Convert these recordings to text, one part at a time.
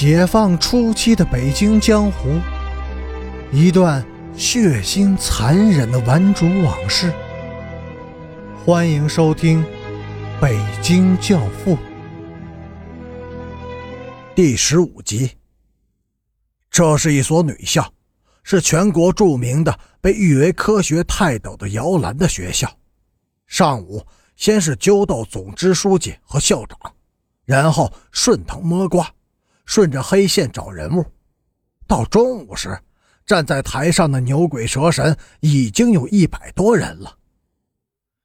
解放初期的北京江湖，一段血腥残忍的顽主往事。欢迎收听《北京教父》第十五集。这是一所女校，是全国著名的、被誉为科学泰斗的摇篮的学校。上午先是揪到总支书记和校长，然后顺藤摸瓜。顺着黑线找人物，到中午时，站在台上的牛鬼蛇神已经有一百多人了。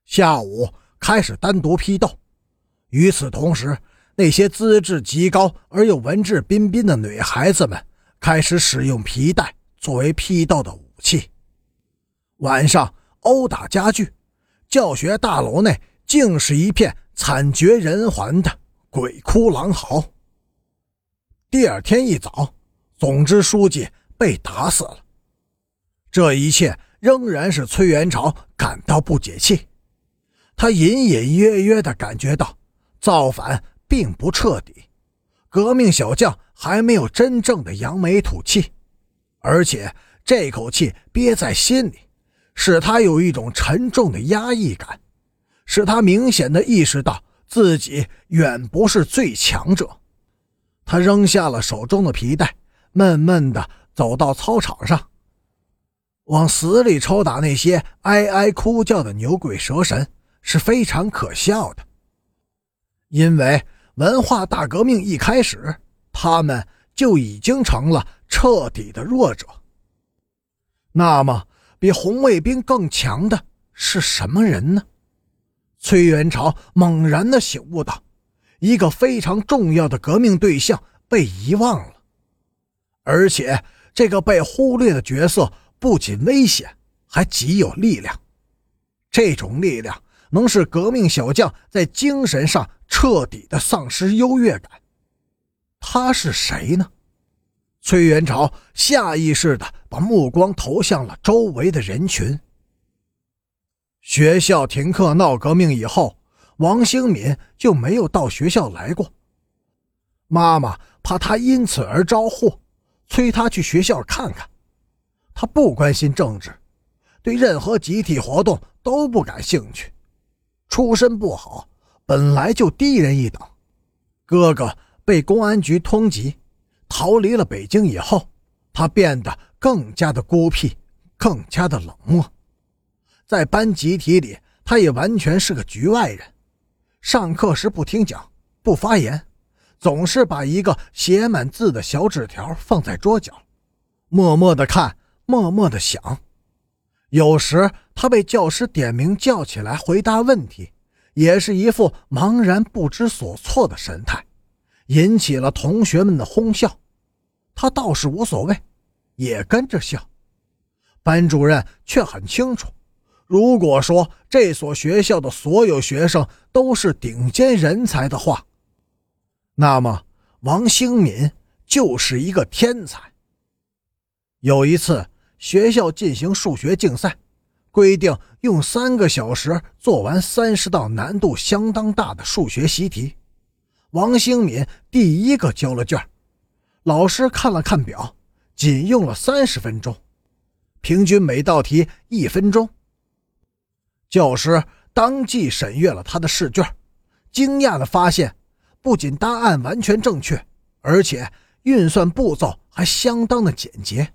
下午开始单独批斗，与此同时，那些资质极高而又文质彬彬的女孩子们开始使用皮带作为批斗的武器。晚上殴打加剧，教学大楼内竟是一片惨绝人寰的鬼哭狼嚎。第二天一早，总支书记被打死了。这一切仍然是崔元朝感到不解气。他隐隐约约地感觉到，造反并不彻底，革命小将还没有真正的扬眉吐气，而且这口气憋在心里，使他有一种沉重的压抑感，使他明显地意识到自己远不是最强者。他扔下了手中的皮带，闷闷地走到操场上，往死里抽打那些哀哀哭叫的牛鬼蛇神是非常可笑的。因为文化大革命一开始，他们就已经成了彻底的弱者。那么，比红卫兵更强的是什么人呢？崔元朝猛然地醒悟到。一个非常重要的革命对象被遗忘了，而且这个被忽略的角色不仅危险，还极有力量。这种力量能使革命小将在精神上彻底的丧失优越感。他是谁呢？崔元朝下意识的把目光投向了周围的人群。学校停课闹革命以后。王兴敏就没有到学校来过。妈妈怕他因此而招祸，催他去学校看看。他不关心政治，对任何集体活动都不感兴趣。出身不好，本来就低人一等。哥哥被公安局通缉，逃离了北京以后，他变得更加的孤僻，更加的冷漠。在班集体里，他也完全是个局外人。上课时不听讲，不发言，总是把一个写满字的小纸条放在桌角，默默的看，默默的想。有时他被教师点名叫起来回答问题，也是一副茫然不知所措的神态，引起了同学们的哄笑。他倒是无所谓，也跟着笑。班主任却很清楚。如果说这所学校的所有学生都是顶尖人才的话，那么王兴敏就是一个天才。有一次，学校进行数学竞赛，规定用三个小时做完三十道难度相当大的数学习题。王兴敏第一个交了卷，老师看了看表，仅用了三十分钟，平均每道题一分钟。教师当即审阅了他的试卷，惊讶地发现，不仅答案完全正确，而且运算步骤还相当的简洁。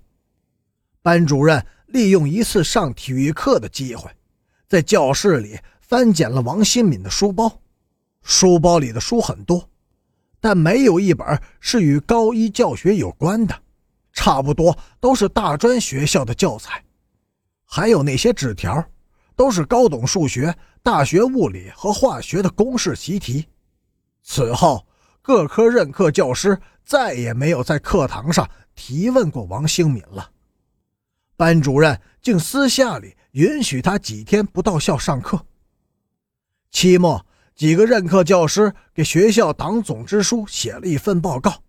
班主任利用一次上体育课的机会，在教室里翻检了王新敏的书包，书包里的书很多，但没有一本是与高一教学有关的，差不多都是大专学校的教材，还有那些纸条。都是高等数学、大学物理和化学的公式习题。此后，各科任课教师再也没有在课堂上提问过王兴敏了。班主任竟私下里允许他几天不到校上课。期末，几个任课教师给学校党总支书写了一份报告，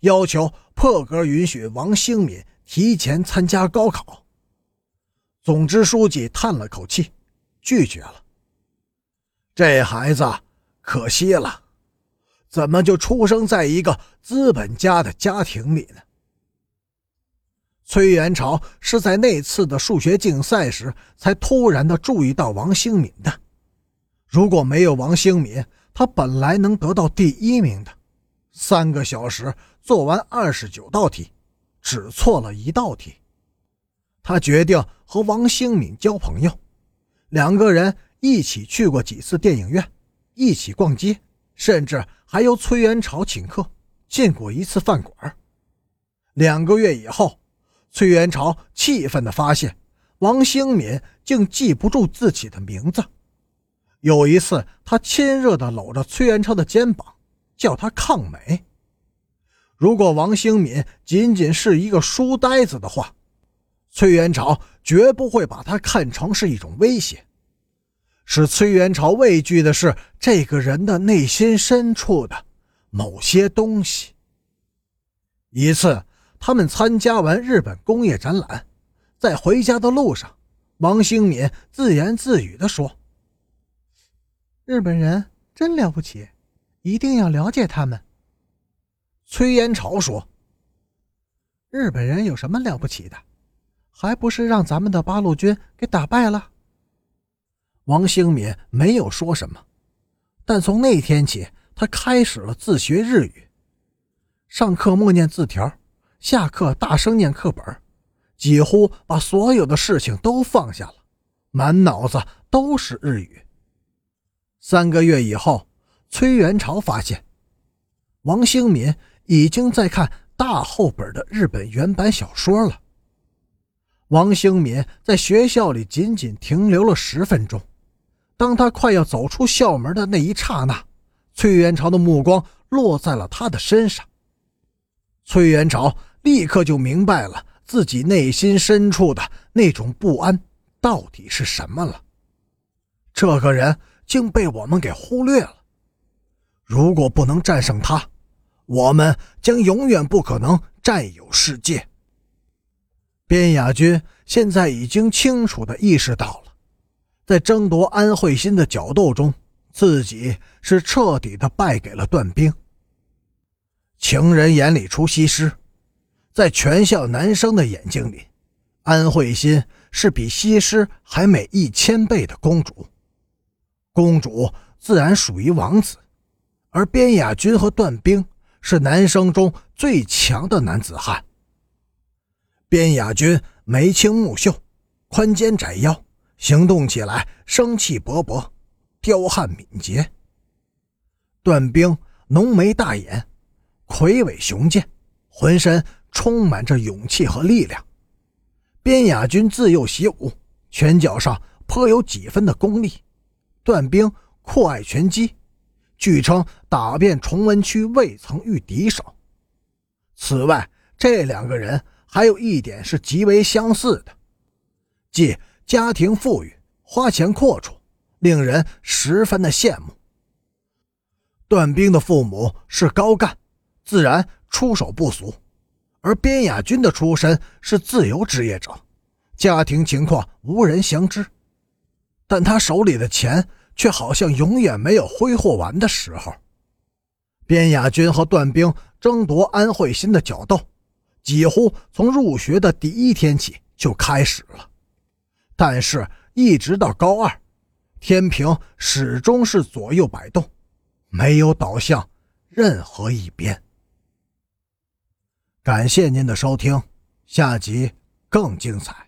要求破格允许王兴敏提前参加高考。总支书记叹了口气，拒绝了。这孩子可惜了，怎么就出生在一个资本家的家庭里呢？崔元朝是在那次的数学竞赛时才突然的注意到王兴敏的。如果没有王兴敏，他本来能得到第一名的。三个小时做完二十九道题，只错了一道题。他决定和王兴敏交朋友，两个人一起去过几次电影院，一起逛街，甚至还由崔元朝请客进过一次饭馆。两个月以后。崔元朝气愤地发现，王兴敏竟记不住自己的名字。有一次，他亲热地搂着崔元朝的肩膀，叫他“抗美”。如果王兴敏仅仅是一个书呆子的话，崔元朝绝不会把他看成是一种威胁。使崔元朝畏惧的是这个人的内心深处的某些东西。一次。他们参加完日本工业展览，在回家的路上，王兴敏自言自语地说：“日本人真了不起，一定要了解他们。”崔延朝说：“日本人有什么了不起的？还不是让咱们的八路军给打败了？”王兴敏没有说什么，但从那天起，他开始了自学日语，上课默念字条。下课大声念课本，几乎把所有的事情都放下了，满脑子都是日语。三个月以后，崔元朝发现，王兴敏已经在看大厚本的日本原版小说了。王兴敏在学校里仅仅停留了十分钟，当他快要走出校门的那一刹那，崔元朝的目光落在了他的身上。崔元朝。立刻就明白了自己内心深处的那种不安到底是什么了。这个人竟被我们给忽略了。如果不能战胜他，我们将永远不可能占有世界。边雅君现在已经清楚地意识到了，在争夺安慧心的角斗中，自己是彻底的败给了段兵。情人眼里出西施。在全校男生的眼睛里，安慧心是比西施还美一千倍的公主。公主自然属于王子，而边雅君和段兵是男生中最强的男子汉。边雅军眉清目秀，宽肩窄腰，行动起来生气勃勃，彪悍敏捷。段兵浓眉大眼，魁伟雄健，浑身。充满着勇气和力量。边雅军自幼习武，拳脚上颇有几分的功力。段兵酷爱拳击，据称打遍崇文区未曾遇敌手。此外，这两个人还有一点是极为相似的，即家庭富裕，花钱阔绰，令人十分的羡慕。段兵的父母是高干，自然出手不俗。而边雅军的出身是自由职业者，家庭情况无人详知，但他手里的钱却好像永远没有挥霍完的时候。边雅军和段兵争夺安慧心的角斗，几乎从入学的第一天起就开始了，但是，一直到高二，天平始终是左右摆动，没有倒向任何一边。感谢您的收听，下集更精彩。